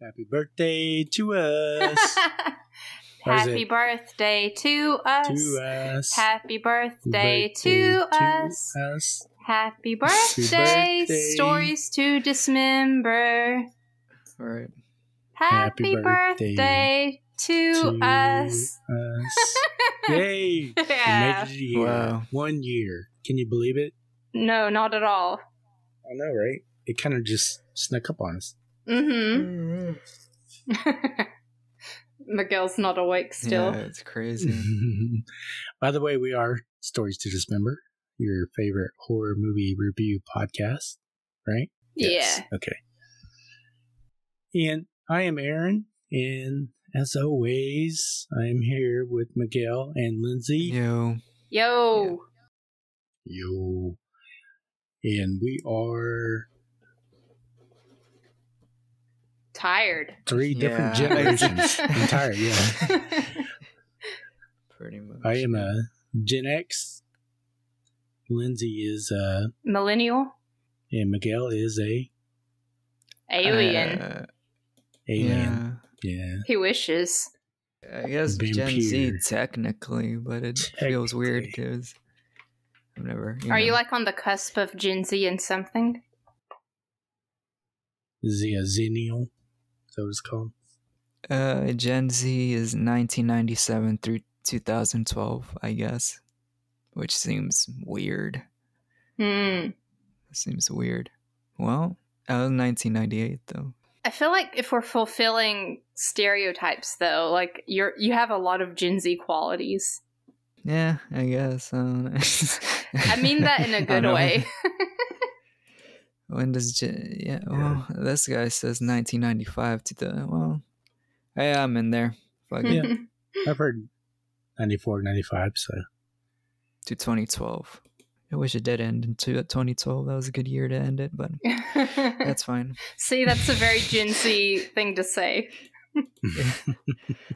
Happy birthday to us. Happy birthday to us. to us. Happy birthday, to, us. us. Happy birthday. birthday. Stories to dismember. All right. Happy, Happy birthday birthday, to, to us. us. Yay! We yeah. made it a year. Wow. One year. Can you believe it? No, not at all. I know, right? It kind of just snuck up on us. Mm-hmm. Miguel's not awake still. Yeah, it's crazy. By the way, we are Stories to Dismember, your favorite horror movie review podcast, right? Yeah. Okay. And I am Aaron, and as always, I am here with Miguel and Lyndsey. Yo. Yo. Yo. And we are Tired. three different Yeah. generations. I'm tired, yeah. Pretty much. I am a Gen X. Lyndsey is a Millennial. and Miguel is a Alien. Uh, alien. yeah. Yeah. he wishes. I guess Gen Z technically, but it feels weird because I've never. Are you like on the cusp of Gen Z and something? Is he a Xennial? Is that what it's called? Uh, Gen Z is 1997 through 2012, I guess, which seems weird. Hmm. Seems weird. Well, I was 1998 though. I feel like if we're fulfilling stereotypes though, like you're you have a lot of Gen Z qualities. Yeah, I guess. I, don't know. I mean that in a good don't way. When does Gen? Yeah, well, this guy says 1995 to the. Well, yeah, I'm in there. Fuck it. Yeah. I've heard 94, 95, so To 2012. I wish it did end in two- uh, 2012. That was a good year to end it, but that's fine. See, that's a very Gen Z thing to say. It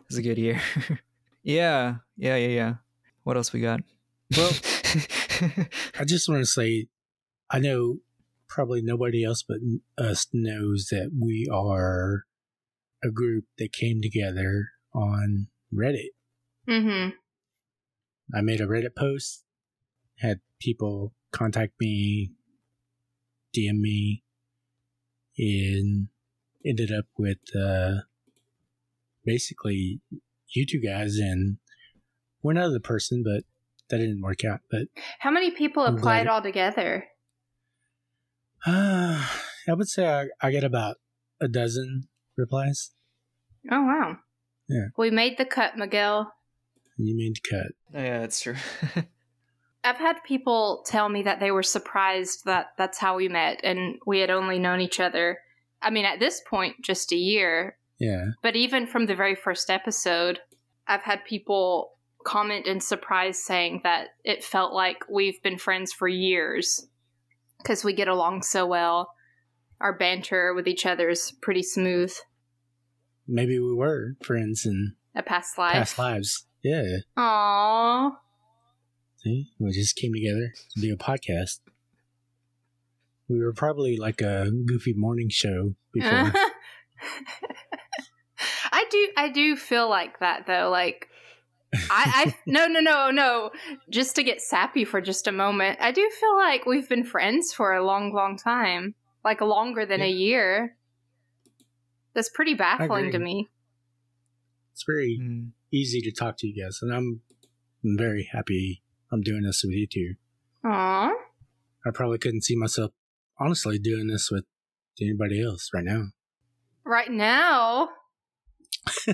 was a good year. yeah, yeah, yeah, yeah. What else we got? Well, I just want to say I know probably nobody else but us knows that we are a group that came together on Reddit. Mm-hmm. I made a Reddit post, had people contact me, DM me, and ended up with uh, basically you two guys and one other person, but that didn't work out. But How many people I'm applied glad- altogether? Uh, I would say I, I get about a dozen replies. Oh wow. Yeah. We made the cut, Miguel. You made to cut? Oh, yeah, that's true. I've had people tell me that they were surprised that that's how we met and we had only known each other. I mean, at this point, just a year. Yeah. But even from the very first episode, I've had people comment in surprise saying that it felt like we've been friends for years because we get along so well. Our banter with each other is pretty smooth. Maybe we were friends in A past life. past lives. Yeah. Aww. See, we just came together to do a podcast. We were probably like a goofy morning show before. I do I do feel like that though. Like I, I no no no no. Just to get sappy for just a moment, I do feel like we've been friends for a long, long time. Like longer than a year. That's pretty baffling to me. it's very Mm. easy to talk to you guys, and I'm very happy I'm doing this with you two. Aww. I probably couldn't see myself honestly doing this with anybody else right now. Right now.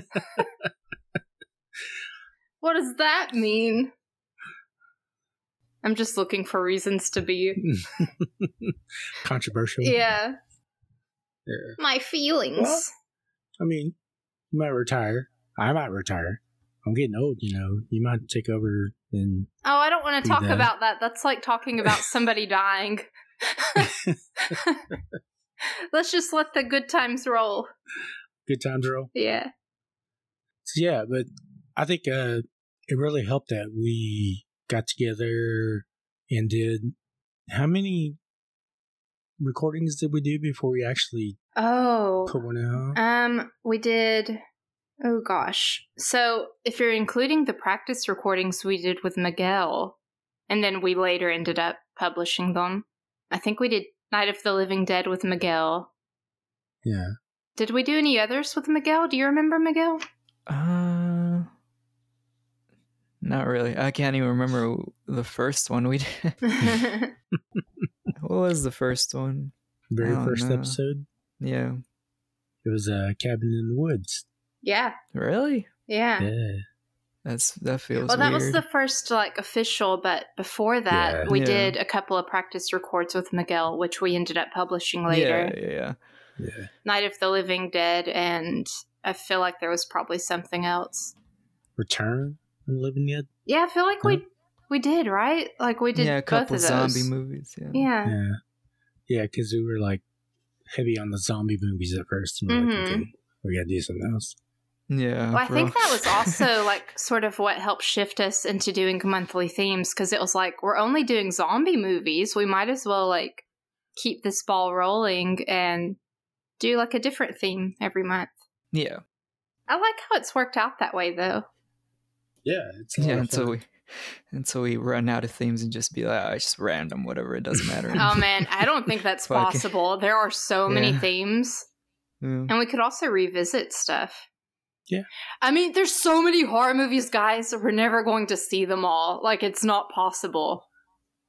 what does that mean? I'm just looking for reasons to be. Controversial. Yeah. Yeah. My feelings. Well- I mean, you might retire. I might retire. I'm getting old, you know. You might take over and Oh, I don't want to talk done. about that. That's like talking about somebody dying. Let's just let the good times roll. good times roll. Yeah. So, yeah, but I think uh, it really helped that we got together and did how many recordings did we do before we actually Oh. Put one out. Um, we did. Oh gosh. So if you're including the practice recordings we did with Miguel, and then we later ended up publishing them, I think we did Night of the Living Dead with Miguel. yeah. Did we do any others with Miguel? Do you remember Miguel? Uh, not really. I can't even remember the first one we did. what was the first one? Very first no. episode. Yeah. It was a cabin in the woods. yeah, Really? yeah. Yeah. That's that feels Well, that weird. was the first like official, but before that, Yeah. we Yeah. did a couple of practice records with Miguel, which we ended up publishing later. Yeah, yeah, yeah. Yeah. Night of the Living Dead, and I feel like there was probably something else. Return and Living yet? Yeah, I feel like we we did right. Like we did yeah, a both couple of those. zombie movies. Yeah. Yeah, Yeah. Yeah, because we were like heavy on the zombie movies at first. And we we're like, mm-hmm. okay, we gotta do something else. Yeah. well, I think real. that was also like sort of what helped shift us into doing monthly themes because it was like we're only doing zombie movies. We might as well like keep this ball rolling and do like a different theme every month. yeah. I like how it's worked out that way though. Yeah, it's a Yeah, until we until we run out of themes and just be like, ah, it's just random, whatever, it doesn't matter. Oh man, I don't think that's possible. There are so many themes. Yeah. And we could also revisit stuff. Yeah. I mean, there's so many horror movies, guys. We're never going to see them all. Like, it's not possible.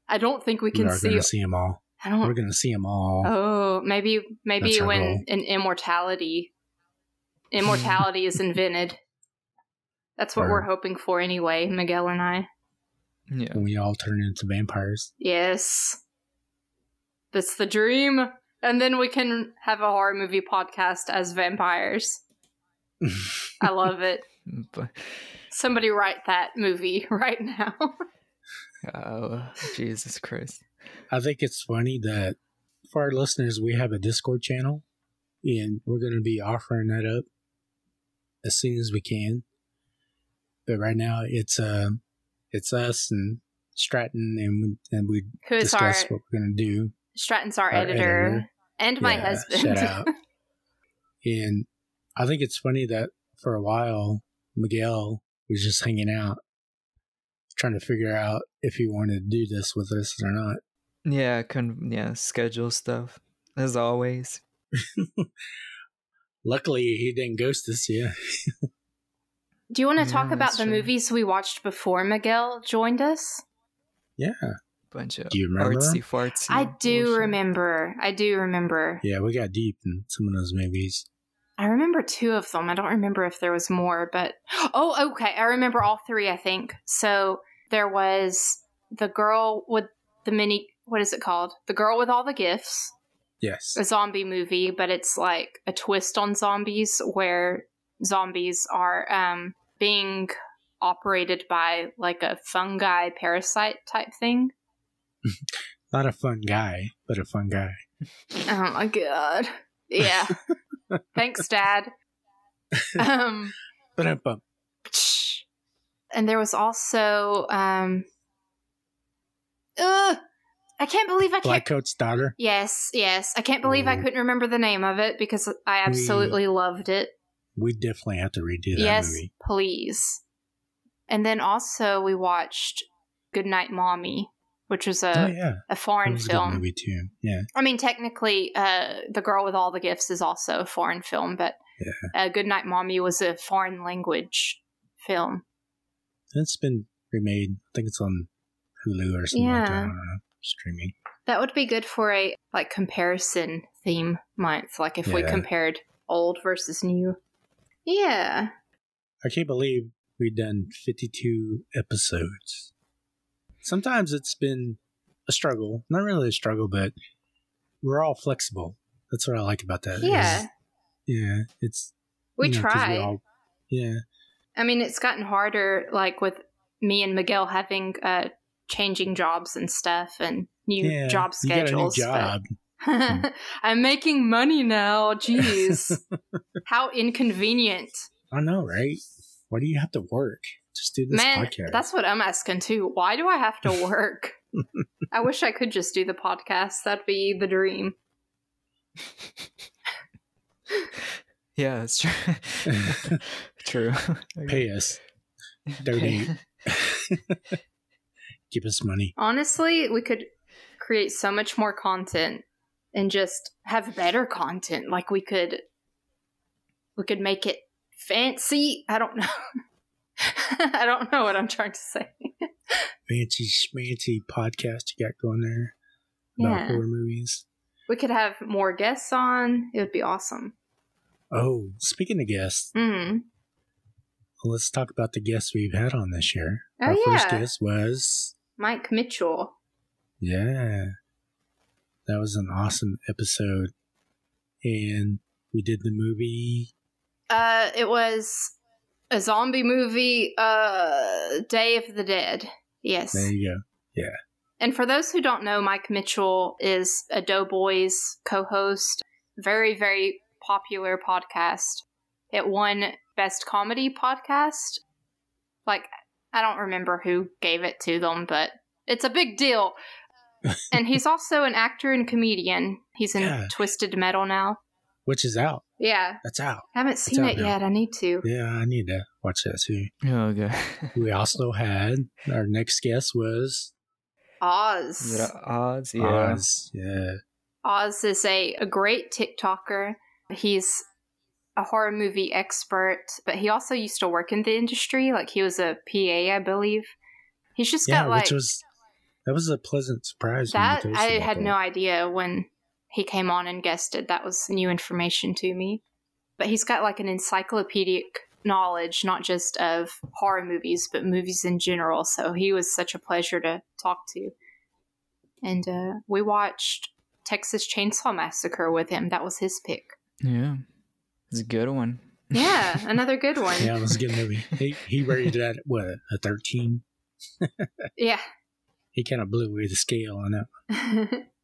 I don't think we we can are see. gonna see them all. I don't. We're gonna see them all. Oh, maybe, maybe That's when goal. an immortality, immortality is invented. That's what Or- we're hoping for, anyway. Miguel and I. yeah. We all turn into vampires. Yes, that's the dream. And then we can have a horror movie podcast as vampires. I love it. Somebody write that movie right now. oh, Jesus Christ. I think it's funny that for our listeners, we have a Discord channel, and we're going to be offering that up as soon as we can. But right now, it's uh, it's us and Stratton, and we, and we Who is our discuss what we're going to do. Stratton's our, our editor, editor. and my Yeah, husband. shout out. And I think it's funny that for a while, Miguel was just hanging out, trying to figure out if he wanted to do this with us or not. Yeah, con- yeah, schedule stuff. As always. Luckily, he didn't ghost us. Yeah. Do you want to Yeah, talk about the true. movies we watched before Miguel joined us? Yeah. Bunch of Do you remember artsy them? fartsy. I do bullshit. remember. I do remember. Yeah, we got deep in some of those movies. I remember two of them. I don't remember if there was more, but oh, okay. I remember all three. I think so. There was the girl with the mini. What is it called? The girl with all the gifts. Yes. a zombie movie, but it's like a twist on zombies where zombies are um, being operated by like a fungi parasite type thing. Not a fun guy, but a fun guy. Oh my god. Yeah. Thanks, Dad. Um, But and there was also um, ugh, I can't believe I can't. Blackcoat's daughter. Yes, yes. I can't believe I Oh. couldn't remember the name of it because I absolutely loved it. We definitely have to redo that yes, movie. please. And then also we watched Goodnight Mommy, which was a, oh yeah, a foreign was a film. movie too. Yeah. I mean, technically, uh, The Girl with All the Gifts is also a foreign film, but uh, Goodnight Mommy was a foreign language film. It's been remade. I think it's on Hulu or something like that. Yeah. Streaming. That would be good for a like comparison theme month, like if we compared old versus new. Yeah. I can't believe we've done 52 episodes. Sometimes it's been a struggle. Not really a struggle, but we're all flexible. That's what I like about that. Yeah. yeah. It's We you know, try. all- yeah. I mean, it's gotten harder, like with me and Miguel having uh, changing jobs and stuff and new yeah. job You got a new schedules. job. but- Mm-hmm. I'm making money now. Jeez, how inconvenient, I know, right? Why do you have to work? Just do this man. podcast. That's what I'm asking too. Why do I have to work? I wish I could just do the podcast. That'd be the dream. Yeah, that's true. true. Pay us. Donate. Give us money. Honestly, we could create so much more content and just have better content. Like we could we could make it fancy. I don't know. I don't know what I'm trying to say. Fancy schmancy podcast you got going there about Yeah. horror movies. We could have more guests on. It would be awesome. Oh, speaking of guests, Mm. let's talk about the guests we've had on this year. Oh, Our first guest was Mike Mitchell. Yeah. That was an awesome episode. And we did the movie. Uh, it was a zombie movie, uh, Day of the Dead. Yes. There you go. Yeah. And for those who don't know, Mike Mitchell is a Doughboys co host. Very, very popular podcast. It won Best Comedy Podcast. Like, I don't remember who gave it to them, but it's a big deal. And he's also an actor and comedian. He's in Yeah. Twisted Metal now. Which is out. Yeah. That's out. I Haven't seen it now. yet. I need to. Yeah, I need to watch that too. Oh, okay. We also had our next guest was Oz. Is it odds? Yeah. Oz. Yeah. Oz is a, a great TikToker. He's a horror movie expert, but he also used to work in the industry. Like he was a PA, I believe. He's just Yeah, got like which was that was a pleasant surprise. that. I had that. no idea when he came on and guested. That was new information to me. But he's got like an encyclopedic knowledge, not just of horror movies, but movies in general. So he was such a pleasure to talk to. And uh, we watched Texas Chainsaw Massacre with him. That was his pick. Yeah. It's a good one. Yeah, another good one. Yeah, it was a good movie. He he rated that what a thirteen. Yeah. He kind of blew away the scale on that. one.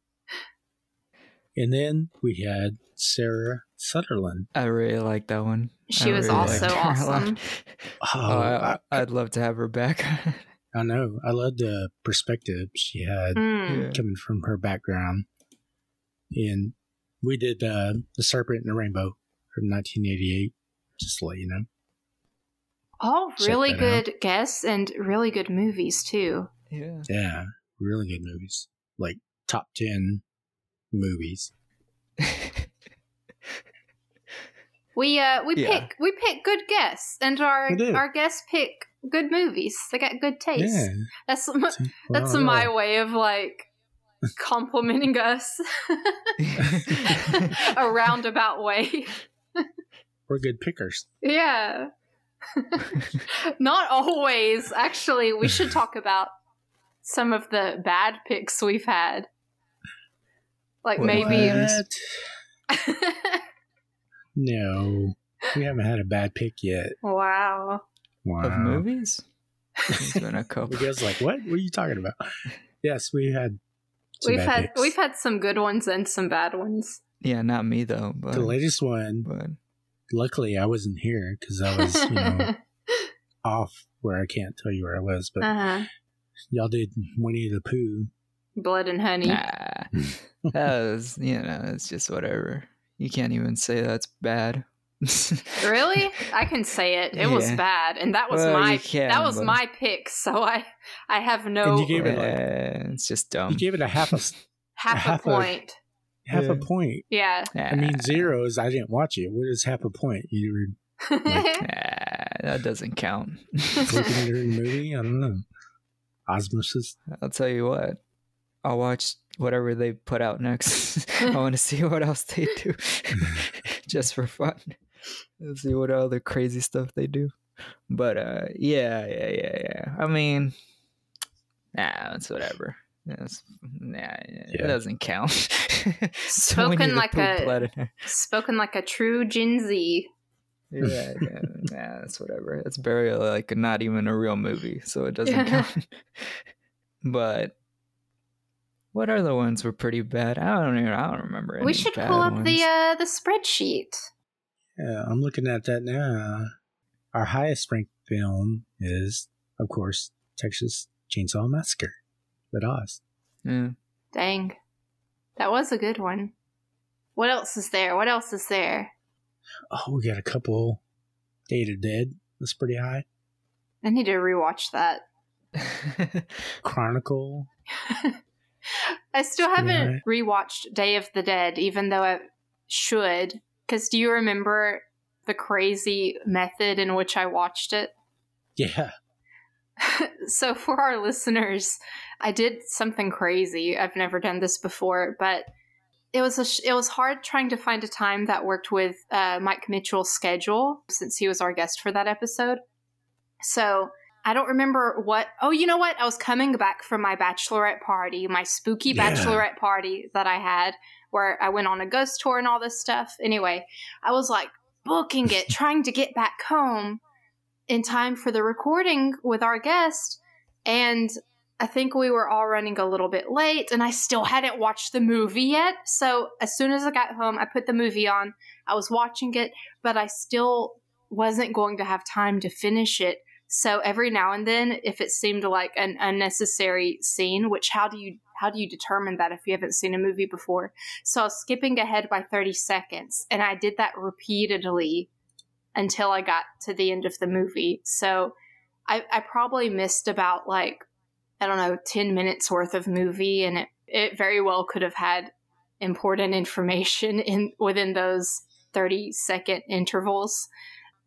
And then we had Sarah Sutherland. I really like that one. She I was really also liked her a lot. awesome. Oh, Oh, I, I, I'd love to have her back. I know. I love the perspective she had Mm. Coming from her background. And we did uh, The Serpent and the Rainbow from 1988, just to let you know. All really that out. good guests and really good movies too. Yeah. Yeah, really good movies. Like top 10 movies. We uh we Yeah. pick we pick good guests and our our guests pick good movies. They got good taste. Yeah. That's m- that's well, my yeah. way of like complimenting us a roundabout way. We're good pickers. yeah. Not always. Actually, we should talk about some of the bad picks we've had. Like What? maybe What? No. We haven't had a bad pick yet. wow. Wow. of movies? There's been a couple. You guys like, what? What are you talking about? Yes, we had some we've bad had picks. we've had some good ones and some bad ones. Yeah, not me though, but, the latest one. but Luckily, I wasn't here because I was, you know, off where I can't tell you where I was. But uh-huh. Y'all did Winnie the Pooh. Blood and honey. nah. that was you know, it's just whatever. You can't even say that's bad. Really? I can say it. It was bad, and that was Well, my you can, that was but- my pick. So I I have no And you gave it like Yeah, it's just dumb. you gave it a half a s- half, half a a- point. half Yeah. a point. Yeah. I mean, zero is I didn't watch it. What is half a point? You were Nah, that doesn't count. looking during the movie. I don't know. Osmosis. I'll tell you what. I'll watch whatever they put out next. I want to see what else they do, just for fun. Let's see what other crazy stuff they do. But uh, yeah, yeah, yeah, yeah. I mean, nah, it's whatever. It's, nah, it doesn't count. So Spoken like a- blood. Spoken like a true Gen Z. Yeah, yeah, nah, that's whatever. It's barely like not even a real movie, so it doesn't Yeah. count. but what other ones were pretty bad? I don't even. I don't remember. we any should bad pull up ones. the uh the spreadsheet. Yeah, I'm looking at that now. Our highest ranked film is, of course, Texas Chainsaw Massacre with Oz. Yeah. Dang. That was a good one. What else is there? What else is there? Oh, we got a couple. Day of the Dead. That's pretty high. I need to rewatch that. Chronicle. I still haven't Right. rewatched Day of the Dead, even though I should. Because do you remember the crazy method in which I watched it? Yeah. so for our listeners, I did something crazy. I've never done this before, but it was a sh- it was hard trying to find a time that worked with uh, Mike Mitchell's schedule since he was our guest for that episode. So I don't remember what. Oh, you know what? I was coming back from my bachelorette party, my spooky Yeah. bachelorette party that I had, where I went on a ghost tour and all this stuff. Anyway, I was like booking it, trying to get back home in time for the recording with our guest. And I think we were all running a little bit late, and I still hadn't watched the movie yet. So as soon as I got home, I put the movie on. I was watching it, but I still wasn't going to have time to finish it. So every now and then, if it seemed like an unnecessary scene, which how do you how do you determine that if you haven't seen a movie before? So I was skipping ahead by 30 seconds, and I did that repeatedly until I got to the end of the movie. So I, I probably missed about like, I don't know, 10 minutes worth of movie, and it, it very well could have had important information in within those 30 second intervals.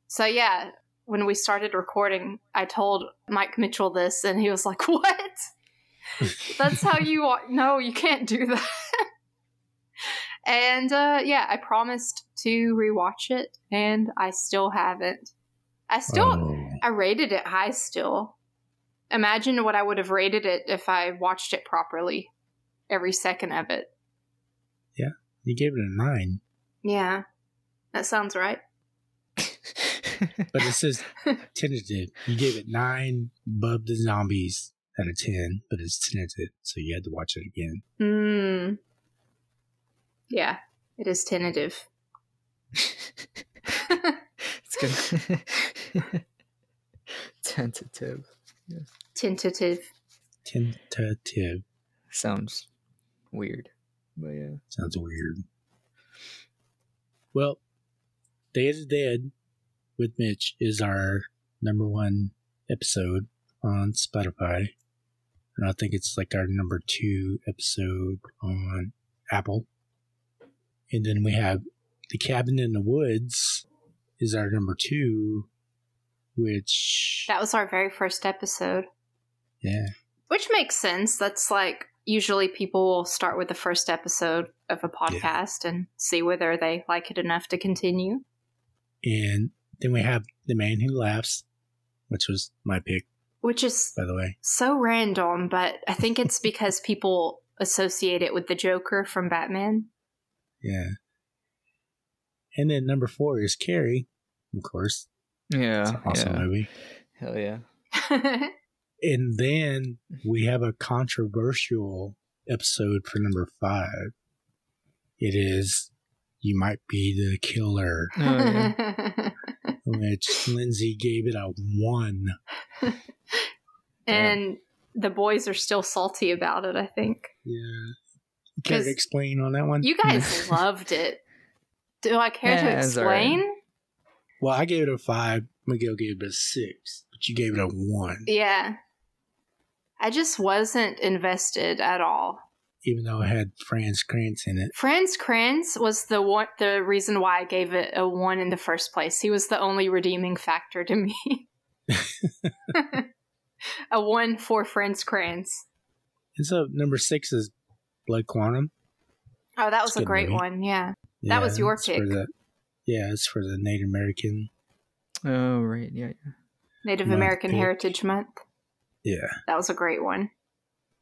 So yeah, when we started recording, I told Mike Mitchell this, and he was like, What? That's how you wa- no, you can't do that. and uh, yeah, I promised to rewatch it, and I still haven't. I still, Oh. I rated it high still. Imagine what I would have rated it if I watched it properly, every second of it. Yeah, you gave it a nine, Yeah, that sounds right. but it says tentative. You gave it nine. Bub the Zombies out of ten, but it's tentative, so you had to watch it again. Hmm. Yeah, it is tentative. it's good. Tentative. Tentative. Tentative Sounds weird. But yeah. sounds weird. Well, Day of the Dead with Mitch is our number one episode on Spotify. And I think it's like our number two episode on Apple. And then we have The Cabin in the Woods is our number two, which, That was our very first episode. yeah, Which makes sense. That's like usually people will start with the first episode of a podcast and see whether they like it enough to continue. and then we have The Man Who Laughs, which was my pick, Which is by the way. so random, but I think it's because people associate it with the Joker from Batman. Yeah. And then number four is Carrie, of course. It's Yeah. an awesome yeah. movie. Hell yeah. And then we have a controversial episode for number five. It is You Might Be the Killer, Oh, yeah. which Lyndsey gave it a one. and the boys are still salty about it, I think. Yeah. Care to 'Cause explain on that one? You guys loved it. Do I care to Yeah, it's explain? Well, I gave it a five. Miguel gave it a six, but you gave it a one, Yeah. I just wasn't invested at all. even though it had Franz Kranz in it. Franz Kranz was the one the reason why I gave it a one in the first place. He was the only redeeming factor to me. a one for Franz Kranz. And so number six is Blood Quantum. Oh, that was a a great movie. one. Yeah. That was your pick. Yeah, it's for the Native American. Oh right. Yeah. yeah. Native Month American pick. Heritage Month. Yeah. That was a great one.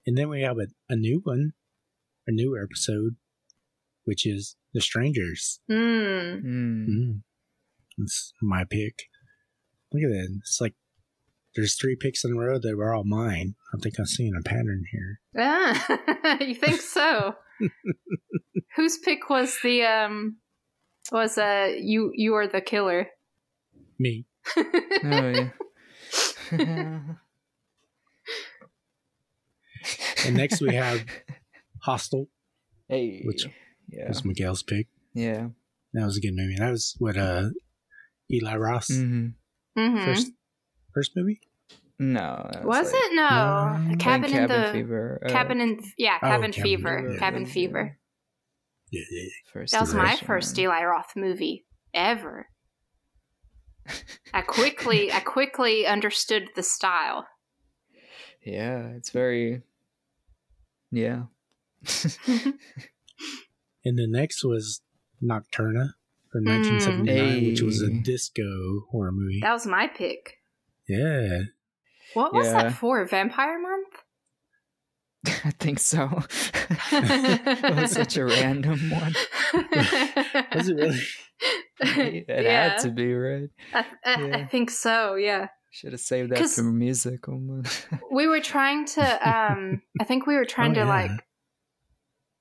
And then we have a, a new one, a newer episode, which is The Strangers. Mm. Mm. Mm. It's my pick. Look at that. It's like there's three picks in a row that were all mine. I think I'm seeing a pattern here. Ah, you think so? Whose pick was the um was uh you you are the killer? Me. Oh yeah. And next we have Hostel, Hey. Which yeah. was Miguel's pick. Yeah. That was a good movie. That was what uh Eli Roth hmm hmm first first movie. No, that Was like- it? No. No. The cabin think in Cabin the Fever. uh, cabin in yeah, Oh, cabin Cabin fever. Fever. Cabin Yeah. fever. Yeah, yeah, yeah. first That was my edition. first Eli Roth movie ever. I quickly I quickly understood the style. Yeah, it's very. Yeah. And the next was Nocturna from Mm. 1979, which was a disco horror movie. that was my pick. Yeah. What was Yeah. that for? Vampire Month? I think so. it was such a random one. Was it really? It yeah, had to be right. I, I, I think so. Yeah, Should have saved that for music. almost. we were trying to. Um, I think we were trying Oh, to yeah. like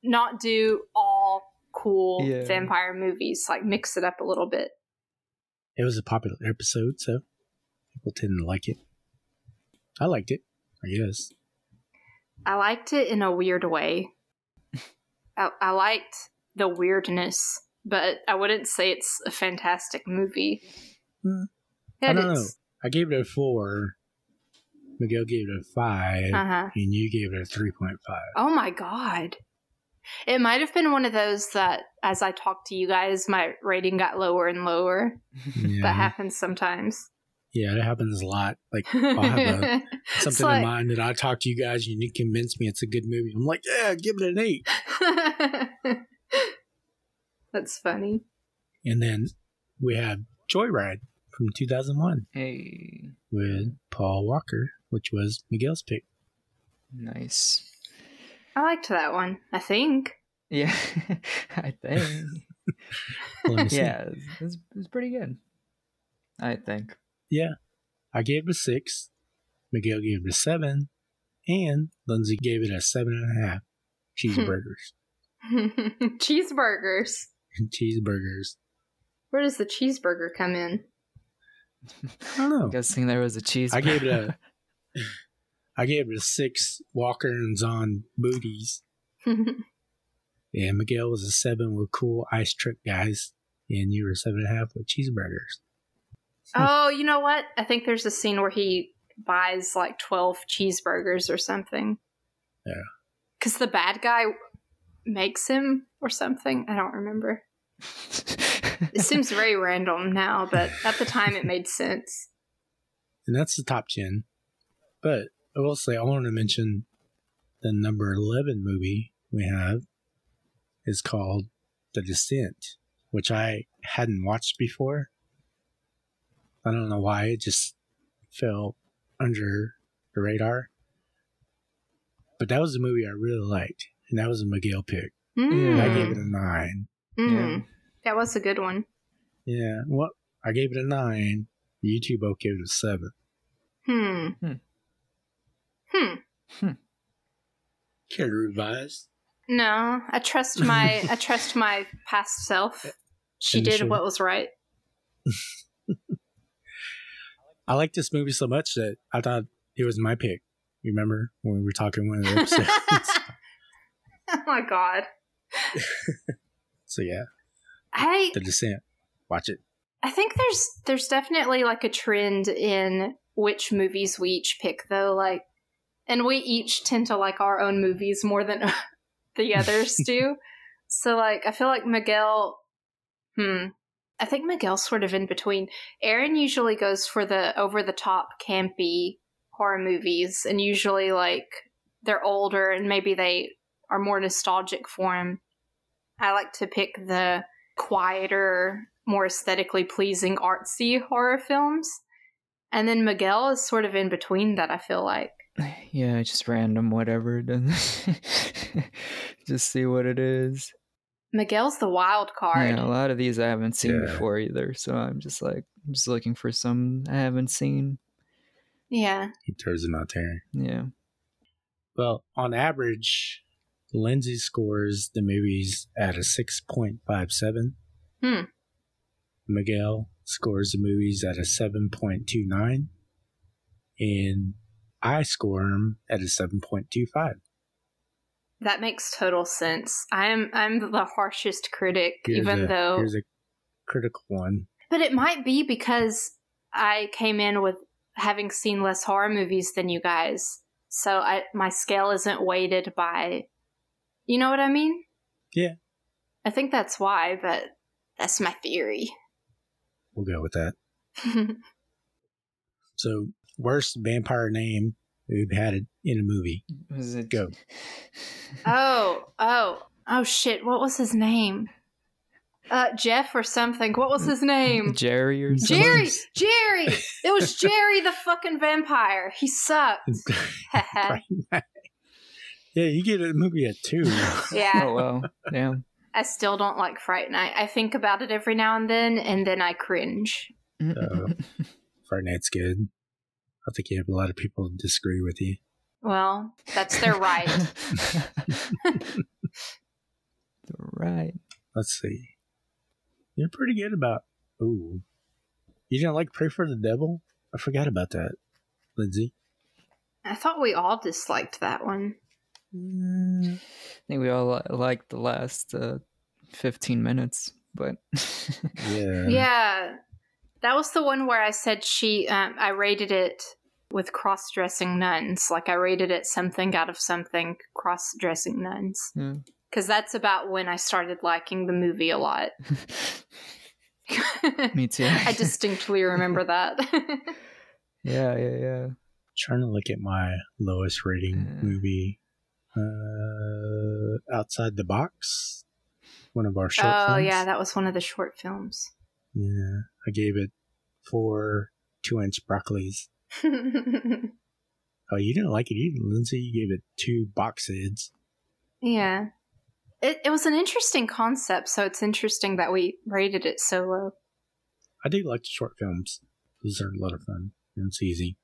not do all cool Yeah. vampire movies. Like mix it up a little bit. It was a popular episode, so people didn't like it. I liked it, I guess. I liked it in a weird way. I, I liked the weirdness, but I wouldn't say it's a fantastic movie. Hmm. I don't know. I gave it a four. Miguel gave it a 5 Uh-huh. and you gave it a three point five. Oh my god. It might have been one of those that, as I talked to you guys, my rating got lower and lower. Yeah, That happens sometimes. Yeah, that happens a lot. Like I'll have a, something like- in mind that I talk to you guys, and you convince me it's a good movie. I'm like, yeah, give it an eight. That's funny. And then we have Joyride from 2001 hey, with Paul Walker, which was Miguel's pick. nice. I liked that one, I think. Yeah, I think. Let me see. yeah, it's, it's, it's pretty good. I think. Yeah. I gave it a six. Miguel gave it a seven. And Lyndsey gave it a seven and a half. Cheeseburgers. Cheeseburgers. Cheeseburgers. Where does the cheeseburger come in? I don't know. I'm guessing there was a cheese. I gave it a I gave it a six Walker and Zon booties. And Miguel was a seven with cool ice trick guys. And you were seven and a half with cheeseburgers. Oh, you know what? I think there's a scene where he buys like 12 cheeseburgers or something. Yeah. Because the bad guy makes him or something. I don't remember. It seems very random now, but at the time it made sense. And that's the top 10. But I will say, I want to mention the number 11 movie we have is called The Descent, which I hadn't watched before. I don't know why, it just fell under the radar. But that was a movie I really liked, and that was a Miguel pick. And I gave it a 9. Mm. That was a good one. Yeah, well, I gave it a 9. You two both gave it a 7. Hmm. Hmm. Hmm. Care to revise? No, I trust my I trust my past self. She did Initial. what was right. I like this movie so much that I thought it was my pick. Remember when we were talking one of the episodes? oh my god. so yeah, I The Descent. Watch it. I think there's there's definitely like a trend in which movies we each pick though, like and we each tend to like our own movies more than the others do. So like I feel like Miguel hmm. I think Miguel's sort of in between. Aaron usually goes for the over the top campy horror movies and usually like they're older and maybe they are more nostalgic for him. I like to pick the quieter, more aesthetically pleasing, artsy horror films. And then Miguel is sort of in between that, I feel like. Yeah, just random whatever. just see what it is. Miguel's the wild card. Yeah, a lot of these I haven't seen Yeah. before either, so I'm just like I'm just looking for some I haven't seen. Yeah. He throws them out there. Yeah. Well, on average, Lyndsey scores the movies at a six point five seven. Hmm. Miguel scores the movies at a seven point two nine, and I score them at a seven point two five. That makes total sense. I am I'm the harshest critic, even though here's a critical one. But it might be because I came in with having seen less horror movies than you guys. So I my scale isn't weighted by You know what I mean? Yeah. I think that's why, but that's my theory. We'll go with that. So, worst vampire name we've had it in a movie. Was it Go. oh, oh, oh shit, what was his name? Uh Jeff or something. What was his name? Jerry or something? Jerry! Jerry! It was Jerry the fucking vampire. He sucked. yeah, you get a movie at two. yeah. Oh well, damn. I still don't like Fright Night. I think about it every now and then, and then I cringe. Uh, Friday Night's good. I think you have a lot of people disagree with you. Well, that's their right. right. Let's see. You're pretty good about. Ooh. You didn't like Prey for the Devil? I forgot about that, Lyndsey. I thought we all disliked that one. I think we all li- liked the last uh, 15 minutes, but Yeah. Yeah, that was the one where I said she. Um, I rated it with cross-dressing nuns. Like I rated it something out of something cross-dressing nuns. Yeah. Because that's about when I started liking the movie a lot. me too. I distinctly remember that. yeah, yeah, yeah. Trying to look at my lowest rating Uh. movie. Uh, Outside the Box. One of our short films. oh films. yeah, that was one of the short films. Yeah. I gave it four two inch broccolis. Oh, you didn't like it either, Lyndsey. You gave it two box heads. yeah. It, it was an interesting concept, so it's interesting that we rated it so low. I do like the short films. Those are a lot of fun. And it's easy.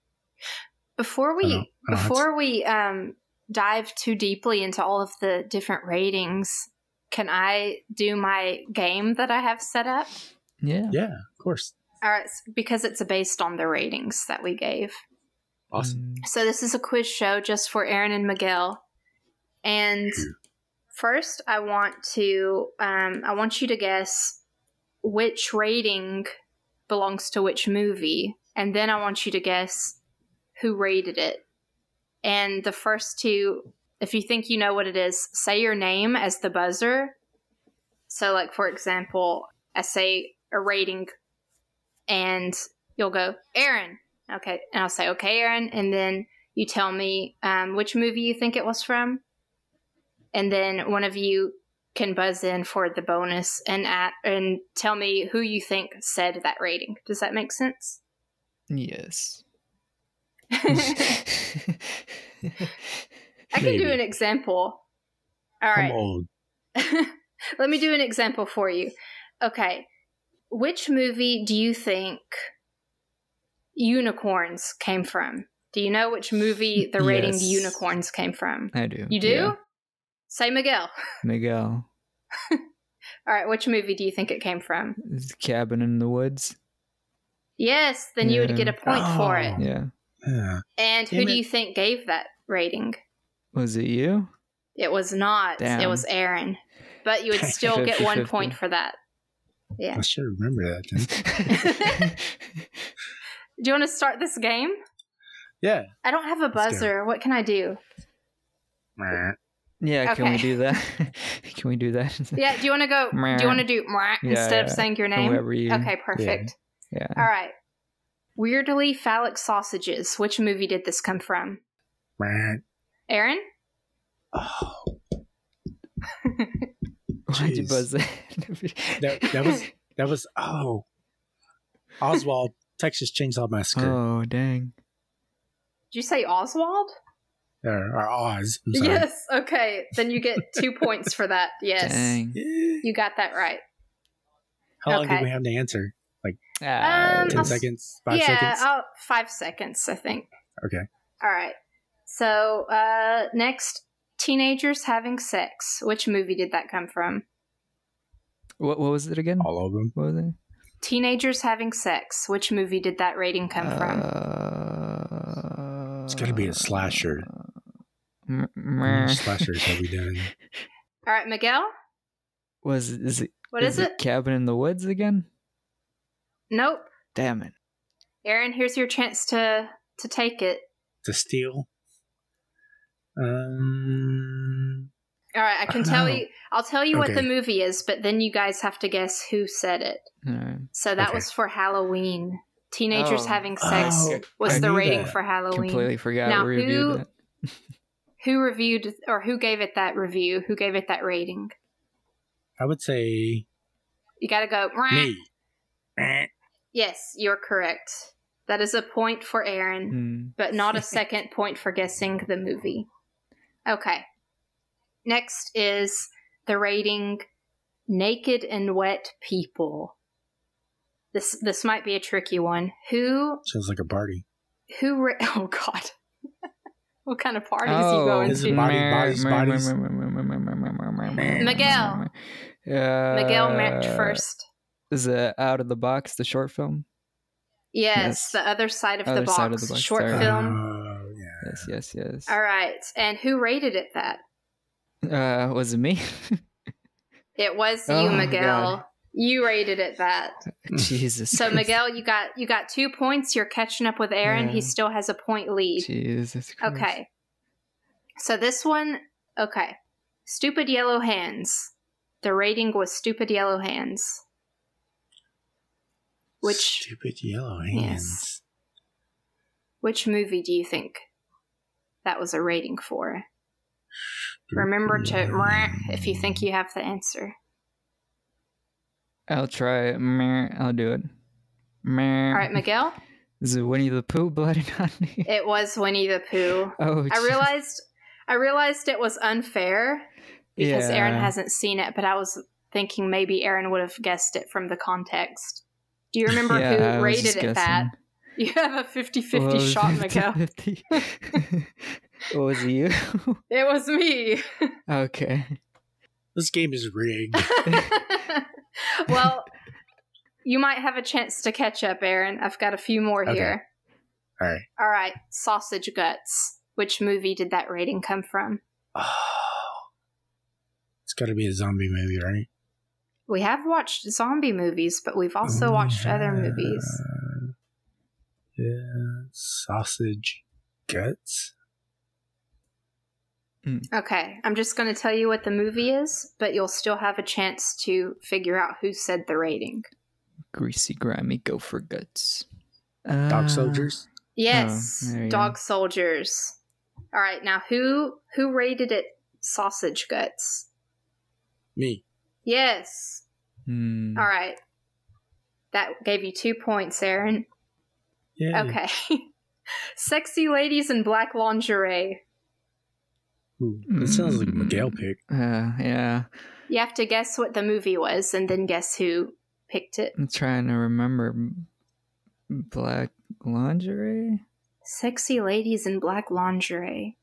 Before I we don't- I don't before we um, dive too deeply into all of the different ratings, can I do my game that I have set up? Yeah. Yeah, of course. All right, because it's based on the ratings that we gave. Awesome. Mm, So this is a quiz show just for Aaron and Miguel. And first, I want to um, I want you to guess which rating belongs to which movie, and then I want you to guess who rated it. And the first two, if you think you know what it is, say your name as the buzzer. So, like for example, I say a rating, and you'll go Aaron. Okay, and I'll say okay, Aaron, and then you tell me um, which movie you think it was from, and then one of you can buzz in for the bonus and at and tell me who you think said that rating. Does that make sense? Yes. I can do an example. All right. I'm Let me do an example for you. Okay. Which movie do you think unicorns came from? Do you know which movie the rating Yes. unicorns came from? I do. You do? yeah. Say Miguel. Miguel. All right, which movie do you think it came from? Is Cabin in the Woods. Yes, then you would get a point for it. Oh. Yeah. Yeah. And who Damn do it. you think gave that rating? Was it you? It was not. It was Aaron. But you would still get one 50-50. point for that. Yeah. I should remember that then. Do you want to start this game? Yeah. I don't have a buzzer. What can I do? Meh. yeah, can we do that? can we do that? Yeah, do you want to go? Meh. Do you want to do Yeah, instead of saying your name? You. Okay, perfect. Yeah. All right. Weirdly phallic sausages. Which movie did this come from? Meh. Aaron? Oh, Why'd you Jeez. buzz that? that, that was that was oh Oswald Texas Chainsaw Massacre Oh dang! Did you say Oswald? or, or Oz. I'm sorry. Yes. Okay. Then you get two points for that. Yes. Dang. You got that right. How long Okay. do we have to answer? Like Um, Ten I'll seconds? Five yeah, seconds? uh, five seconds, I think. Okay. All right. So, uh, next, teenagers having sex. Which movie did that come from? what, what was it again? All of them. What was it? Teenagers having sex. Which movie did that rating come from? Uh, It's gotta be a slasher. m- How meh. slashers have we done? All right, Miguel. Was is it? What is, it? Cabin in the Woods again? Nope. Damn it. Aaron, here's your chance to to take it. To steal. Um. All right, I can tell Oh. you. I'll tell you what the movie is, but then you guys have to guess who said it. Alright. So that Okay. was for Halloween. Teenagers Oh. having sex Oh, was I the rating that. for Halloween. Completely forgot Now, we reviewed who- that. Who reviewed or who gave it that review? Who gave it that rating? I would say You got to go. "Mwah." me. Yes, you're correct. That is a point for Aaron, Hmm. but not a second point for guessing the movie. Okay. Next is the rating Naked and Wet People. This this might be a tricky one. Who Sounds like a party. who ra- Oh god. what kind of parties Oh, you going Is it to? body- bodies, bodies? Miguel. Uh, Miguel went first. Is it Out of the Box, the short film? Yes, yes. the other side of, Other the, box. side of the box, Short sorry. film. Yeah. Yes, yes, yes. All right. And who rated it that? Uh, was it me? It was you, Oh, Miguel. God. You rated it that. Jesus. So Christ. Miguel, you got you got two points. You're catching up with Aaron. He still has a point lead. Jesus. Christ. Okay. So this one, okay. Stupid Yellow Hands. The rating was Stupid Yellow Hands. Which stupid yellow hands? Yes. which movie do you think that was a rating for? Remember to meh if you think you have the answer. I'll try it. Meh, I'll do it. Meh. All right, Miguel. Is it Winnie the Pooh, Blood and Honey? It was Winnie the Pooh. oh, I realized I realized it was unfair because Aaron hasn't seen it, but I was thinking maybe Aaron would have guessed it from the context. Do you remember Yeah, who was rated just it that? Guessing. You have a 50 50 Well, shot, Miguel. 50. what was it you? It was me. okay. This game is rigged. well, you might have a chance to catch up, Aaron. I've got a few more Okay. here. All right. All right, Sausage Guts. Which movie did that rating come from? Oh. It's got to be a zombie movie, right? We have watched zombie movies, but we've also Oh, watched other movies. Yeah, sausage guts. Okay, I'm just going to tell you what the movie is, but you'll still have a chance to figure out who said the rating. Greasy, grimy gopher guts. Dog Uh, soldiers. Yes, there you Dog go. Soldiers. All right, now who who rated it sausage guts? Me. Yes. hmm. All right. That gave you 2 points, Aaron. Yeah. Okay. Sexy ladies in black lingerie. Ooh, that sounds like a Miguel Mm. pick. Uh, yeah. You have to guess what the movie was and then guess who picked it. I'm trying to remember. Black lingerie? Sexy ladies in black lingerie.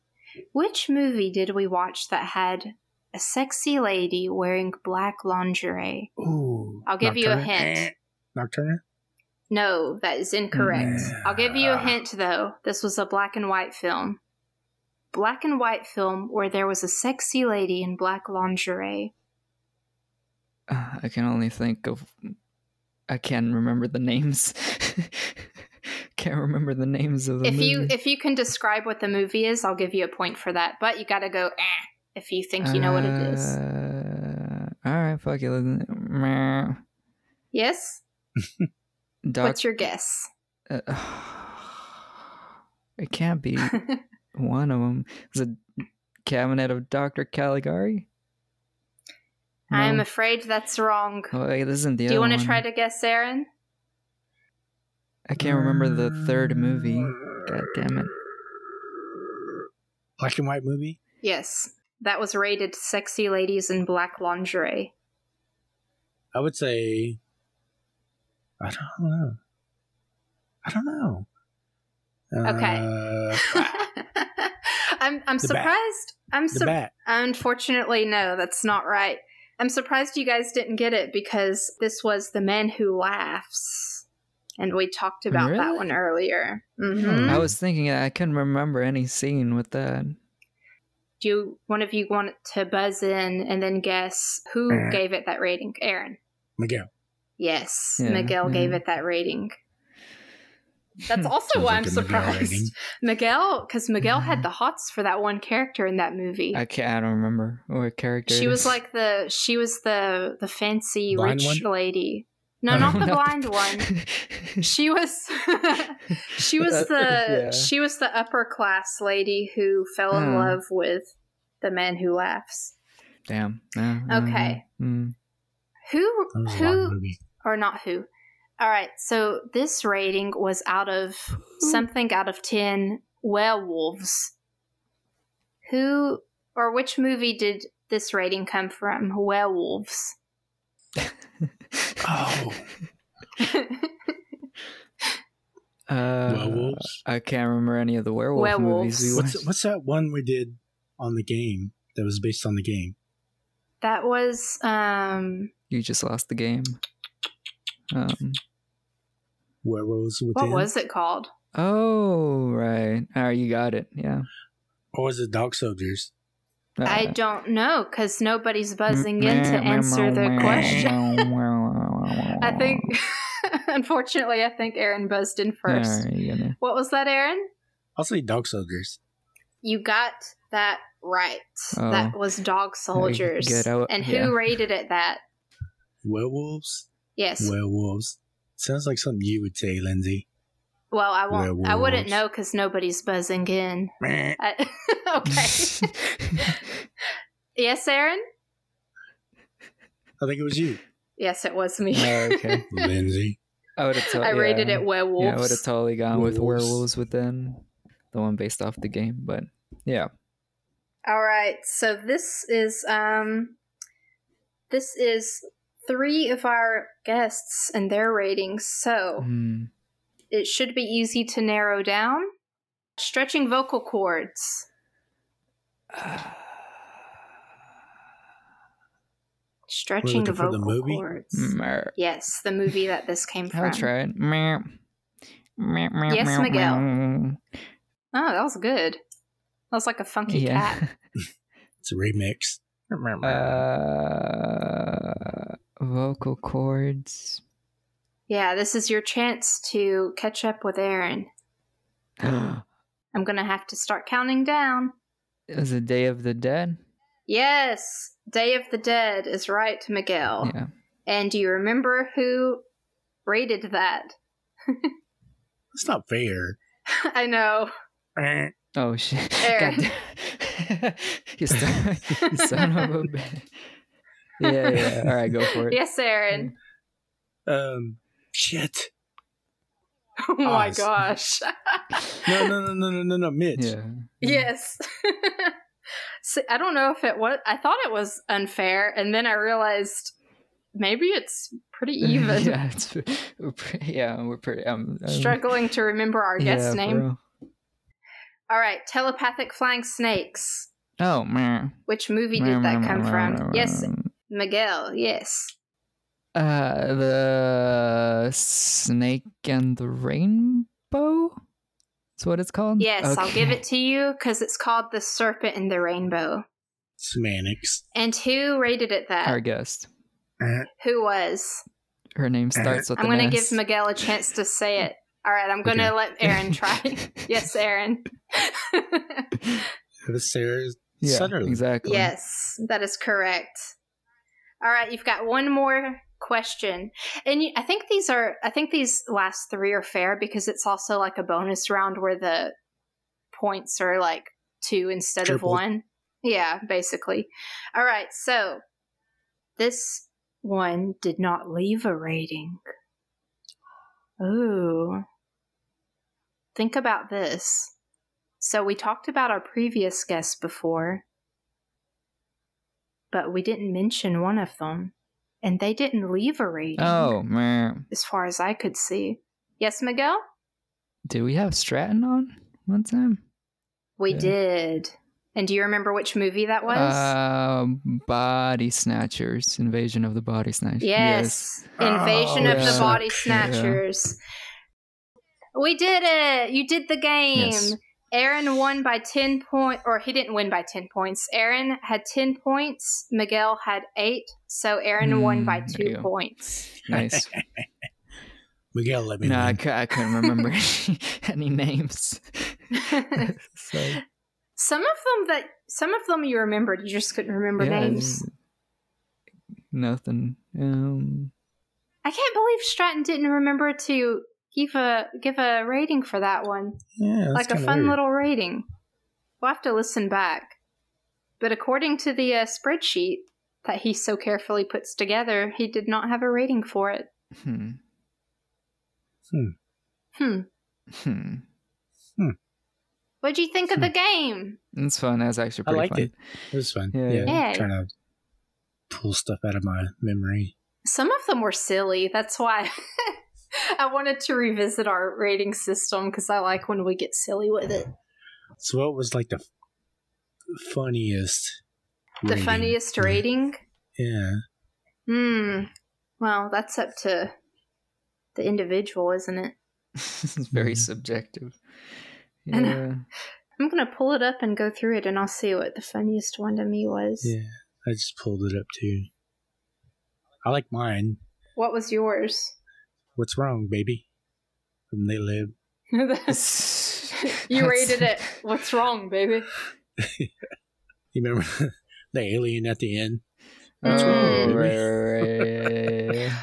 Which movie did we watch that had a sexy lady wearing black lingerie? Ooh. I'll give you a hint. Eh. Nocturne? No, that is incorrect. Mm. I'll give you a hint though. This was a black and white film. Black and white film where there was a sexy lady in black lingerie. Uh, I can only think of. I can't remember the names. can't remember the names of the if you if you can describe what the movie is, I'll give you a point for that. But you got to go eh, if you think you know what it is. Uh, all right, fuck it. Yes. Doc- What's your guess? uh, it can't be one of them. Is it Cabinet of Dr. Caligari? I'm afraid that's wrong. Oh, wait, this isn't the Do you want want to try to guess, Aaron? I can't remember the third movie. God damn it. Black and white movie? Yes. That was rated Sexy Ladies in Black Lingerie. I would say. I don't know. I don't know. Okay. Uh, I'm I'm The bat. surprised. I'm the bat. Unfortunately, no, that's not right. I'm surprised you guys didn't get it because this was The Man Who Laughs. And we talked about that one earlier. Hmm. hmm I was thinking I couldn't remember any scene with that. Do you, one of you want to buzz in and then guess who Eh. gave it that rating? Aaron. Miguel. Yes, Yeah, Miguel gave it that rating. That's also why like I'm surprised. Miguel, because Miguel had the hots for that one character in that movie. I can't. I don't remember what character. she it was like the she was the the fancy Blind rich one? lady. No, not the blind one. She was she was Uh, the yeah. she was the upper class lady who fell in Hmm. love with the man who laughs. Damn. Yeah, Okay. mm, Who That was a long who movie. Or not who? All right, so this rating was out of something out of 10 werewolves. Who or which movie did this rating come from? Werewolves. Oh, Uh, werewolves. I can't remember any of the werewolf Werewolves. movies we What's what's that one we did on the game that was based on the game? that was um You just lost the game. Um, Werewolves Within, what was it called? oh right. All right, you got it. Yeah. or was it Dog Soldiers? I Uh, don't know cuz nobody's buzzing in to answer the question. I think unfortunately I think Aaron buzzed in first. Alright, you gonna- What was that, Aaron? I'll say Dog Soldiers. You got that right. Oh. That was Dog Soldiers. good. I- and who yeah. rated it that? Werewolves. Yes. Werewolves. Sounds like something you would say, Lyndsey. well, I won't. I wouldn't know because nobody's buzzing in. Meh. I, okay. yes, Aaron. I think it was you, Yes, it was me. Oh, okay. Lyndsey. I would have. I rated it werewolves. Yeah, I would have totally gone with Werewolves. werewolves within the one based off the game, but yeah. All right. So this is um this is three of our guests and their ratings. So Hmm. it should be easy to narrow down. Stretching vocal cords. Stretching looking for the vocal movie? cords. Mer- Yes, the movie that this came from. That's right. Yes, meow, Miguel. meow. Oh, that was good. That was like a funky Yeah. cat. It's a remix. Uh, vocal cords. Yeah, this is your chance to catch up with Aaron. I'm gonna have to start counting down. it was the Day of the Dead? Yes, Day of the Dead is right, Miguel. Yeah. And do you remember who rated that? It's not fair. I know. Eh. Oh shit! Aaron. God damn. you, son, you son of a bitch. Yeah, yeah. All right, go for it. Yes, Aaron. Um, shit. Oh my Oz. gosh. No, no, no, no, no, no, no, Mitch. Yeah. yes. See, I don't know if it was. I thought it was unfair, and then I realized maybe it's pretty even. yeah, it's, we're pretty, yeah, we're pretty. Um, um, Struggling to remember our guest yeah, name. real. All right, telepathic flying snakes. Oh man. Which movie did that come from? Yes, Miguel. Yes. Uh, the snake and the rainbow. That's what it's called. Yes, I'll give it to you because it's called The Serpent and the Rainbow. Semantics. And who rated it that? Our guest. Who was? Her name starts with I'm going to give Miguel a chance to say it. All right, I'm going to Okay. let Aaron try. yes, Aaron. It was Sarah Yeah, Sutherland. exactly. yes, that is correct. All right, you've got one more question. And I think these are I think these last 3 are fair because it's also like a bonus round where the points are like 2 instead Triple. of 1. Yeah, basically. All right, so this one did not leave a rating. Ooh. Think about this. So we talked about our previous guests before, but we didn't mention one of them, and they didn't leave a rating. Oh man, as far as I could see. Yes, Miguel. did we have Stratton on one time? We Yeah. did. And do you remember which movie that was? Uh, body snatchers, invasion of the body snatchers. yes, Invasion Oh, of the yeah. Body Yeah. Snatchers. We did it! You did the game. Yes. Aaron won by 10 points, or he didn't win by 10 points. Aaron had 10 points, Miguel had 8, so Aaron won by Mm, there you 2 points. Nice. Miguel, let me no, I, win. cou- I couldn't remember any, any names. so, some of them that some of them you remembered, you just couldn't remember yeah, names. Nothing. Um, I can't believe Stratton didn't remember to give a give a rating for that one. Yeah, like a fun weird. little rating. We'll have to listen back. But according to the uh, spreadsheet that he so carefully puts together, he did not have a rating for it. hmm. Hmm. Hmm. Hmm. hmm. What'd you think of the game? It's fun. That's actually I pretty liked fun. it. It was fun. Yeah. Yeah, Yeah. trying to pull stuff out of my memory. Some of them were silly. That's why I wanted to revisit our rating system because I like when we get silly with it. So, what was like the f- funniest? The rating? funniest rating? Yeah. Hmm. Well, that's up to the individual, isn't it? it's very Mhm. subjective. I know. Yeah. I'm gonna pull it up and go through it, and I'll see what the funniest one to me was. Yeah. I just pulled it up too. I like mine. What was yours? What's wrong, baby? From They Live. you rated it. What's wrong, baby? You remember the alien at the end? Oh, Mm. right, right, right, yeah, yeah.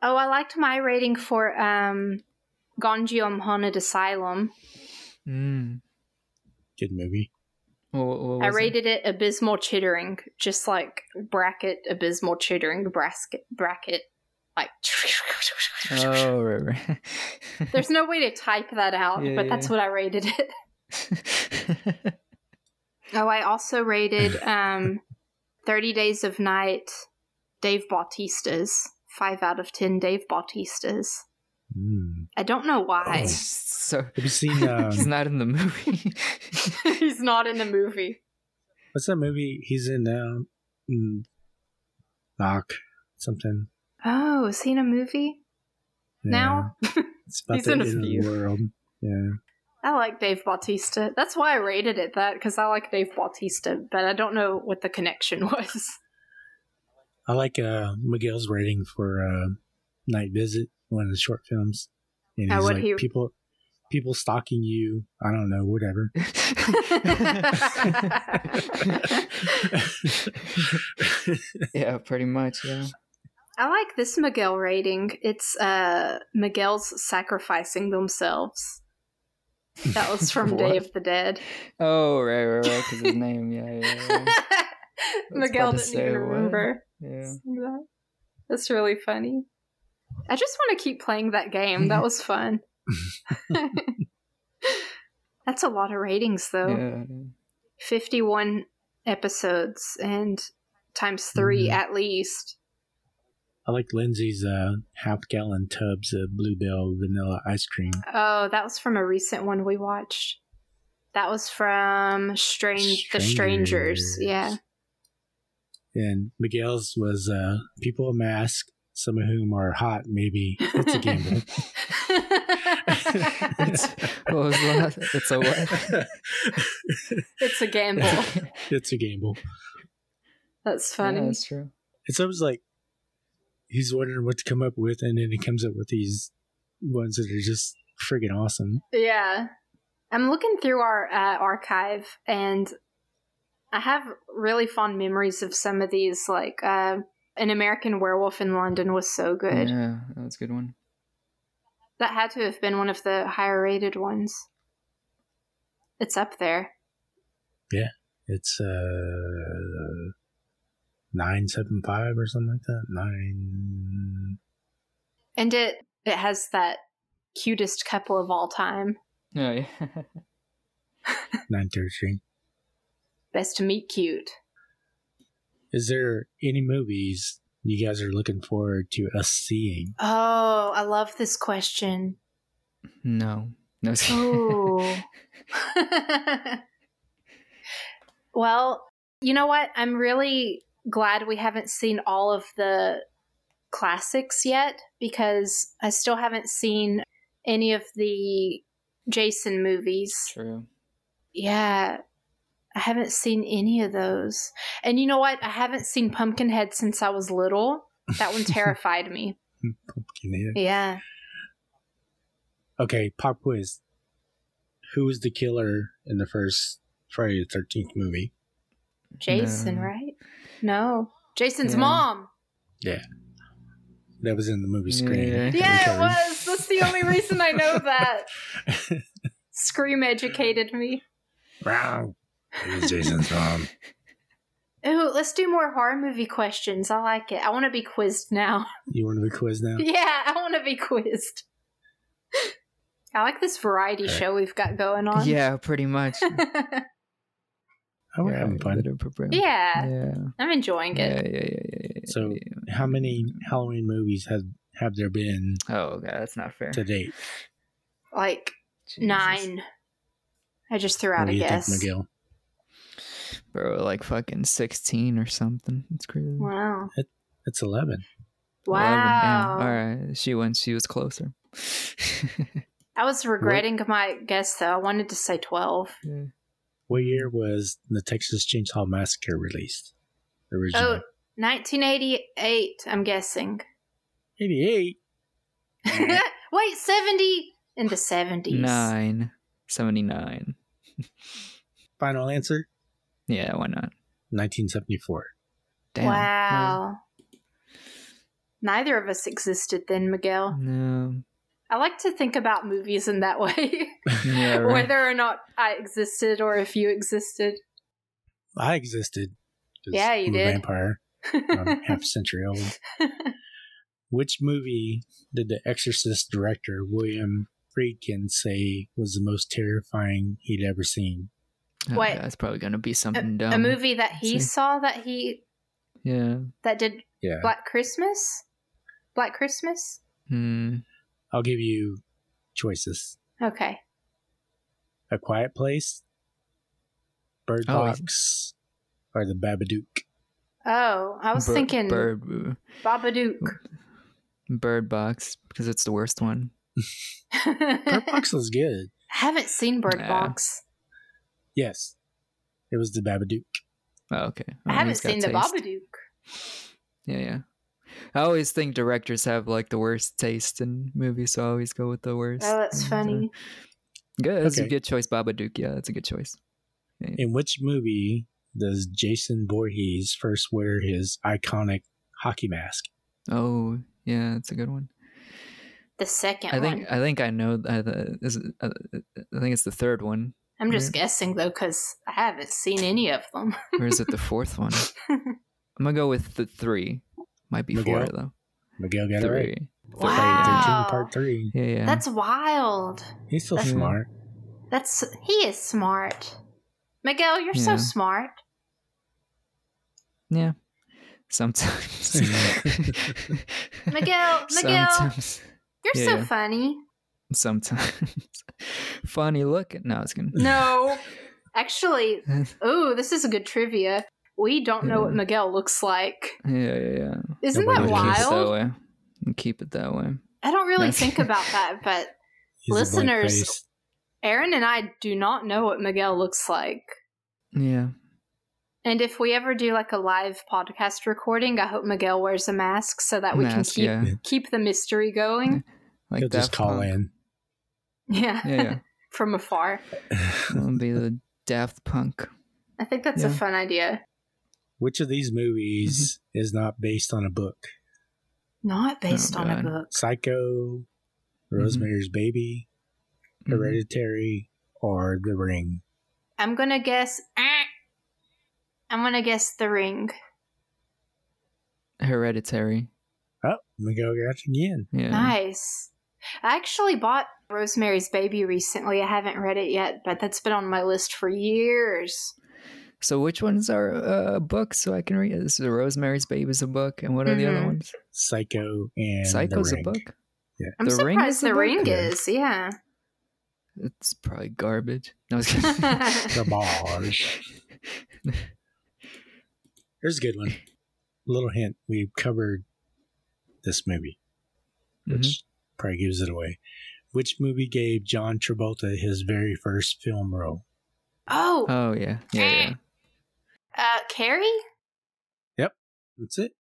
Oh, I liked my rating for um, Gonjiam Haunted Asylum. Mm. Good movie. What, what I was it? rated it abysmal chittering, just like bracket abysmal chittering bracket bracket. Like, Oh, right, right. there's no way to type that out, Yeah, but that's yeah. what I rated it. Oh, I also rated um, 30 Days of Night Dave Bautista's. 5 out of 10 Dave Bautista's. Mm. I don't know why. Oh. so Have you seen um, he's not in the movie. He's not in the movie. what's that movie he's in now? Mm, Knock something. Oh, is he in a movie Yeah. now? It's about He's the in a end few. world. Yeah. I like Dave Bautista. That's why I rated it that, because I like Dave Bautista, but I don't know what the connection was. I like uh, Miguel's rating for uh, Night Visit, one of the short films. And Oh, he's like, he- people, people stalking you. I don't know, whatever. yeah, pretty much. Yeah. I like this Miguel rating. It's uh Miguel's sacrificing themselves. That was from Day of the Dead. Oh, right, right, right. Because his name. Yeah, yeah, yeah. Miguel didn't say, even what? remember. yeah. That's really funny. I just want to keep playing that game. That was fun. That's a lot of ratings, though. Yeah. 51 episodes and times 3 Mhm. at least. I like Lyndsey's uh, half gallon tubs of Bluebell vanilla ice cream. Oh, that was from a recent one we watched. That was from Strange The Strangers. Strangers. Yeah. And Miguel's was uh, people a mask, some of whom are hot, maybe. It's a gamble. It's, what was that? It's a what? it's a gamble. it's a gamble. That's Yeah, funny. that's true. It's always like he's wondering what to come up with, and then he comes up with these ones that are just friggin' awesome. Yeah. I'm looking through our uh, archive and I have really fond memories of some of these. Like, uh, An American Werewolf in London was so good. Yeah, that's a good one. That had to have been one of the higher rated ones. It's up there. Yeah, it's uh nine seven five or something like that. Nine. And it, it has that cutest couple of all time. Oh, yeah. Nine thirty three. Best to meet cute. Is there any movies you guys are looking forward to us seeing? Oh, I love this question. no. No. Oh. well, you know what? I'm really glad we haven't seen all of the classics yet because I still haven't seen any of the Jason movies. True. Yeah. I haven't seen any of those. And you know what? I haven't seen Pumpkinhead since I was little. That one terrified me. Pumpkinhead. Yeah. Okay, pop quiz. Who was the killer in the first Friday the Thirteenth movie? Jason, No. right? No. Jason's Yeah. mom. Yeah. That was in the movie Scream. Yeah. Yeah, it was. That's the only reason I know that. Scream educated me. Wrong. It was Jason's mom. Ooh, let's do more horror movie questions. I like it. I want to be quizzed now. You want to be quiz now? Yeah, I want to be quizzed. I like this variety Okay. show we've got going on. Yeah, pretty much. Oh, we're yeah, having fun. yeah, Yeah. I'm enjoying it. yeah, yeah, yeah, yeah, So- yeah. How many Halloween movies have have there been Oh god, that's not fair. to date? Like Jesus. nine. I just threw out What a do you guess. think, Miguel? Bro, like fucking sixteen or something. It's crazy. Wow. It's eleven. 11. Wow. All right, she went. She was closer. I was regretting my guess though. I wanted to say 12. Yeah. What year was the Texas Chainsaw Massacre released? Originally. Oh, 1988, I'm guessing. 88. Wait, 70 in the 70s. Nine. 79. Final answer? Yeah, why not? 1974. Damn. Wow. Neither of us existed then, Miguel. No. I like to think about movies in that way. Yeah, right. Whether or not I existed or if you existed. I existed. Yeah, you I'm a did. vampire. I'm half century old. Which movie did the Exorcist director William Friedkin say was the most terrifying he'd ever seen? Oh, Wait. That's probably gonna be a, something dumb. a movie that he See. saw that he Yeah. that did Yeah. Black Christmas? Black Christmas? Hmm. I'll give you choices. Okay. A Quiet Place, Bird Oh, Box, or The Babadook. Oh, I was Bir- thinking bird. Babadook. Bird Box because it's the worst one. Bird Box was good. I haven't seen Bird Nah. Box. Yes. It was The Babadook. Oh, okay. I Well, haven't he's seen the taste. Babadook. Yeah, yeah. I always think directors have like the worst taste in movies, so I always go with the worst. Oh, that's And, uh, funny. good. That's Okay. a good choice, Babadook. Yeah, that's a good choice. In which movie does Jason Voorhees first wear his iconic hockey mask? Oh, yeah, that's a good one. The second I think one. I think I know. Uh, the, is uh, I think it's the third one, I'm just right. guessing though, because I haven't seen any of them. or is it the fourth one? I'm gonna go with the three. Might be four Miguel? though. Miguel got it right. Three. Friday Wow. 13, part 3. Yeah, yeah. That's wild. He's so That's- smart. That's he is smart. Miguel, you're so smart. yeah. Sometimes. Miguel, Miguel, Sometimes. you're Yeah, so yeah. funny. Sometimes. Funny looking. No, it's gonna. No, actually, oh, this is a good trivia. We don't know what Miguel looks like. Yeah, yeah, yeah. Isn't Nobody that knows. Keep it that wild? way. Keep it that way. I don't really That's- think about that, but He's a blank Listeners- Aaron and I do not know what Miguel looks like. Yeah. And if we ever do like a live podcast recording, I hope Miguel wears a mask so that we Mask, can keep yeah. keep the mystery going. Like He'll just call Punk. in. Yeah. Yeah, yeah. From afar. It'll be the Daft Punk. I think that's a fun idea. Which of these movies Mm-hmm. Is not based on a book? Not based Oh, on a book. Psycho, Rosemary's Baby, Mhm. Hereditary, or The Ring? I'm gonna guess. eh. I'm gonna guess the ring. Hereditary. Oh, Miguel got it again. Yeah. Nice. I actually bought Rosemary's Baby recently. I haven't read it yet, but that's been on my list for years. So which ones are uh, books so I can read? This is Rosemary's Baby is a book, and what are the other Mhm. ones? Psycho and Psycho's The a Ring. book. I'm The Ring is the ring Yeah. is. Yeah. It's probably garbage. No, I was kidding. The Barge. Here's a good one. Little hint: we covered this movie, which Mm-hmm. probably gives it away. Which movie gave John Travolta his very first film role? Oh, Oh yeah, yeah, yeah. Uh, Carrie. Yep, that's it.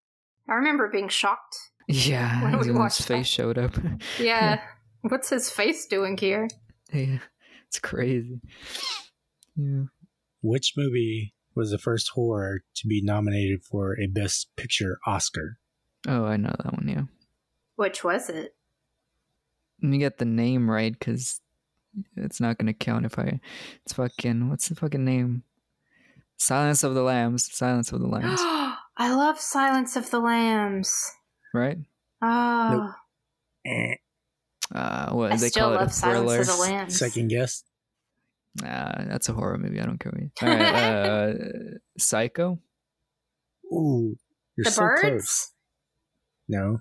I remember being shocked. Yeah, When we when his face that. showed up. Yeah. What's his face doing here? yeah, it's crazy. Yeah. Which movie was the first horror to be nominated for a Best Picture Oscar? Oh, I know that one. Yeah. Which was it? Let me get the name right, because it's not gonna count if I. It's fucking. What's the fucking name? Silence of the Lambs. Silence of the Lambs. I love Silence of the Lambs. right? Oh, Nope. Eh, Uh, what I they still call it love a Silence thriller. of the Lambs. second guess. Uh, that's a horror movie. I don't care. What you... All right. Uh, Psycho. Ooh, you're the so birds? close. No,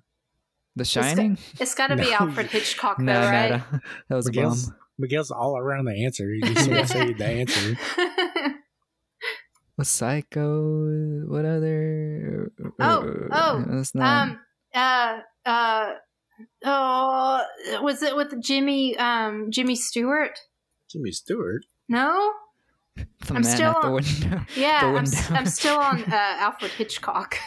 The got- Shining. It's got to be No. Alfred Hitchcock, though, Nah, nah, right? nah. that was a Miguel's, bomb. Miguel's all around the answer. He just didn't say the answer. Was Psycho? What other? Oh, oh, That's not. um, uh, uh, oh, was it with Jimmy, um, Jimmy Stewart? Jimmy Stewart. No? the I'm man still at the on- window. Yeah, The I'm, window. s- I'm still on uh, Alfred Hitchcock.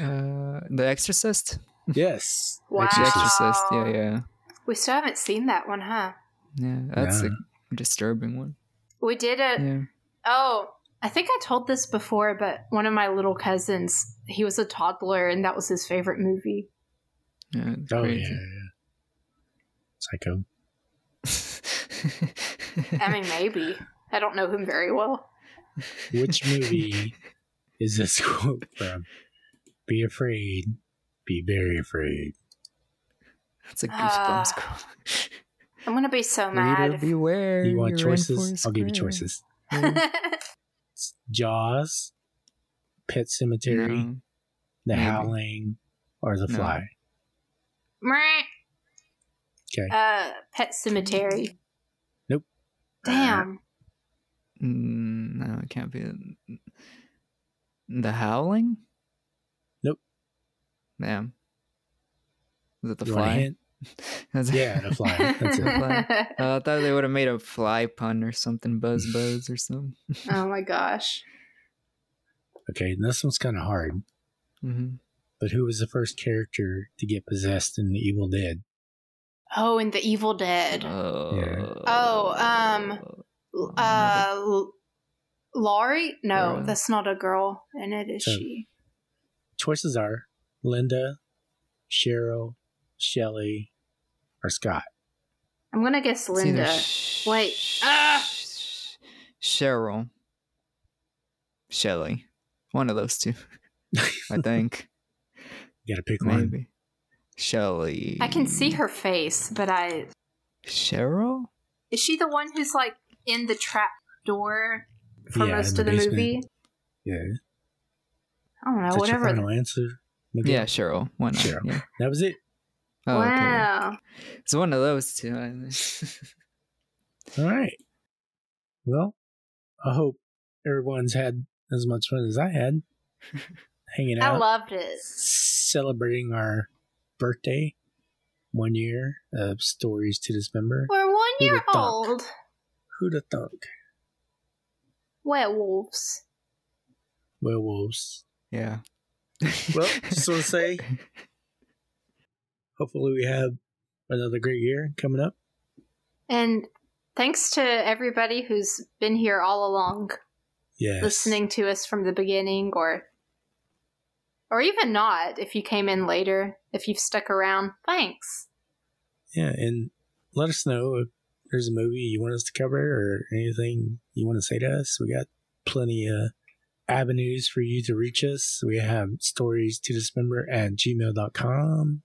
Uh, the Exorcist. Yes. Wow. The Exorcist. Yeah, yeah, We still haven't seen that one, huh? yeah. That's Yeah. a disturbing one. We did it. Yeah. Oh, I think I told this before, but one of my little cousins, he was a toddler, and that was his favorite movie. Yeah. It's Oh crazy. yeah. Psycho. I mean, maybe. I don't know him very well. Which movie is this quote from? Be afraid. Be very afraid. That's a Ah, goosebumps quote. I'm gonna be so Reader, mad. if- beware. You want you're in for a choices? I'll give you choices. It's Jaws, Pet Sematary, No. The maybe. Howling, or The No. Fly. Meh. Okay. uh, Pet Sematary. Nope. Damn. Mm, no, it can't be. The Howling? Nope. Damn. Is it the you want a fly? Hint? Is it- Yeah, The Fly. That's it. Fly. Uh, I thought they would have made a fly pun or something, buzz buzz or something. oh my gosh. Okay, this one's kind of hard. hmm But who was the first character to get possessed in The Evil Dead? Oh, in the Evil Dead. Oh, Oh, um, Uh, Laurie? No, Girl. that's not a girl. And it is So- she. Choices are Linda, Cheryl, Shelley, or Scott. I'm gonna guess Linda. Sh- Wait. Sh- Ah! Cheryl. Shelly. One of those two. I think. You gotta pick one. Maybe. Shelly. I can see her face, but I Cheryl? is she the one who's like in the trap door for Yeah, most of the the movie? Yeah. I don't know. Is that your whatever. final answer? Miguel? Yeah, Cheryl. Why not? Cheryl. Yeah. That was it. Oh, okay. wow. It's one of those two. All right. Well, I hope everyone's had as much fun as I had hanging out. I loved it. celebrating our birthday. One year of stories to dismember. We're one Who'da year thunk? old. Who'd have thunk? Werewolves. Werewolves. yeah. Well, just want to say, hopefully we have another great year coming up. And thanks to everybody who's been here all along, Yes. listening to us from the beginning or or even not if you came in later, if you've stuck around. Thanks. Yeah, and let us know if there's a movie you want us to cover or anything you want to say to us. We got plenty of avenues for you to reach us. We have stories to dismember at gmail.com.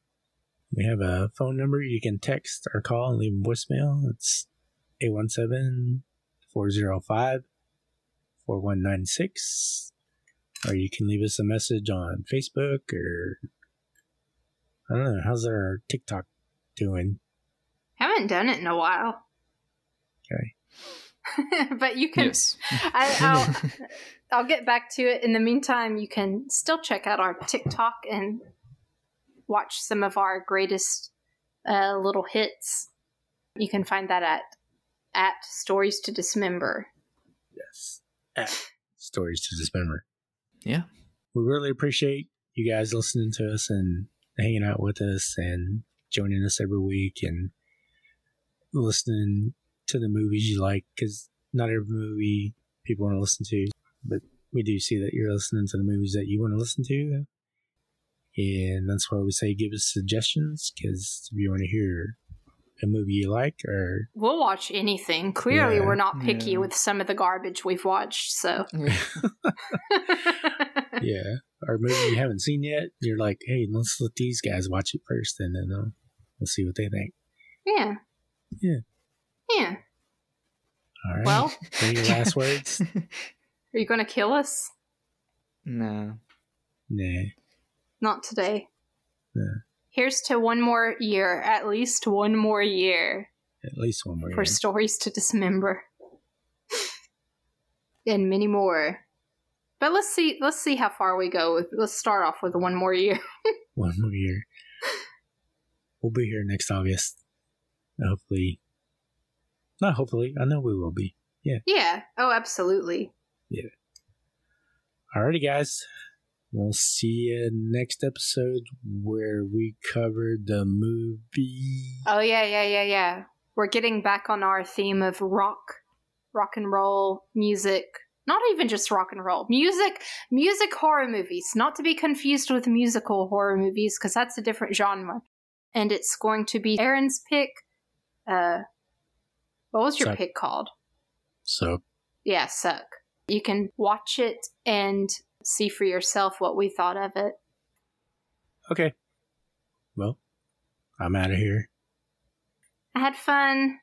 We have a phone number you can text or call and leave a voicemail. It's 817 405 4196. Or you can leave us a message on Facebook or I don't know. How's our TikTok doing? Haven't done it in a while. Okay. but you can Yes. I, I'll I'll get back to it. In the meantime, you can still check out our TikTok and watch some of our greatest uh, little hits. You can find that at at Stories to Dismember. Yes. At Stories to Dismember. Yeah. We really appreciate you guys listening to us and hanging out with us and joining us every week and listening to the movies you like because not every movie people want to listen to, but we do see that you're listening to the movies that you want to listen to. And that's why we say give us suggestions because if you want to hear a movie you like or We'll watch anything. Clearly, Yeah. we're not picky Yeah. with some of the garbage we've watched, so. yeah, or a movie you haven't seen yet, you're like, hey, let's let these guys watch it first and then uh, we'll see what they think. yeah. Yeah. Yeah. All right. Well, any last words? are you going to kill us? no. Nah. Not today. Yeah. Here's to one more year, at least one more year At least one more. Year. For year. stories to dismember. and many more. But let's see let's see how far we go let's start off with one more year. one more year. We'll be here next August. Hopefully. Not hopefully. I know we will be. yeah. Yeah. Oh absolutely. Yeah. Alrighty, guys. We'll see you next episode where we cover the movie. Oh yeah, yeah, yeah, yeah. We're getting back on our theme of rock, rock and roll music. Not even just rock and roll music, music horror movies. Not to be confused with musical horror movies, because that's a different genre. And it's going to be Aaron's pick. Uh, what was your Suck. pick called? Suck. Yeah, suck. You can watch it and see for yourself what we thought of it. okay. Well, I'm out of here. I had fun.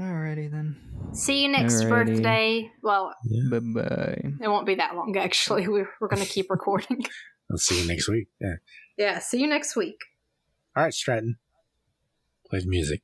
Alrighty then. See you next Alrighty. birthday. Well, Yeah. Bye bye. It won't be that long, actually. We're, we're going to keep recording. I'll see you next week. Yeah. yeah, see you next week. All right, Stratton. Play the music.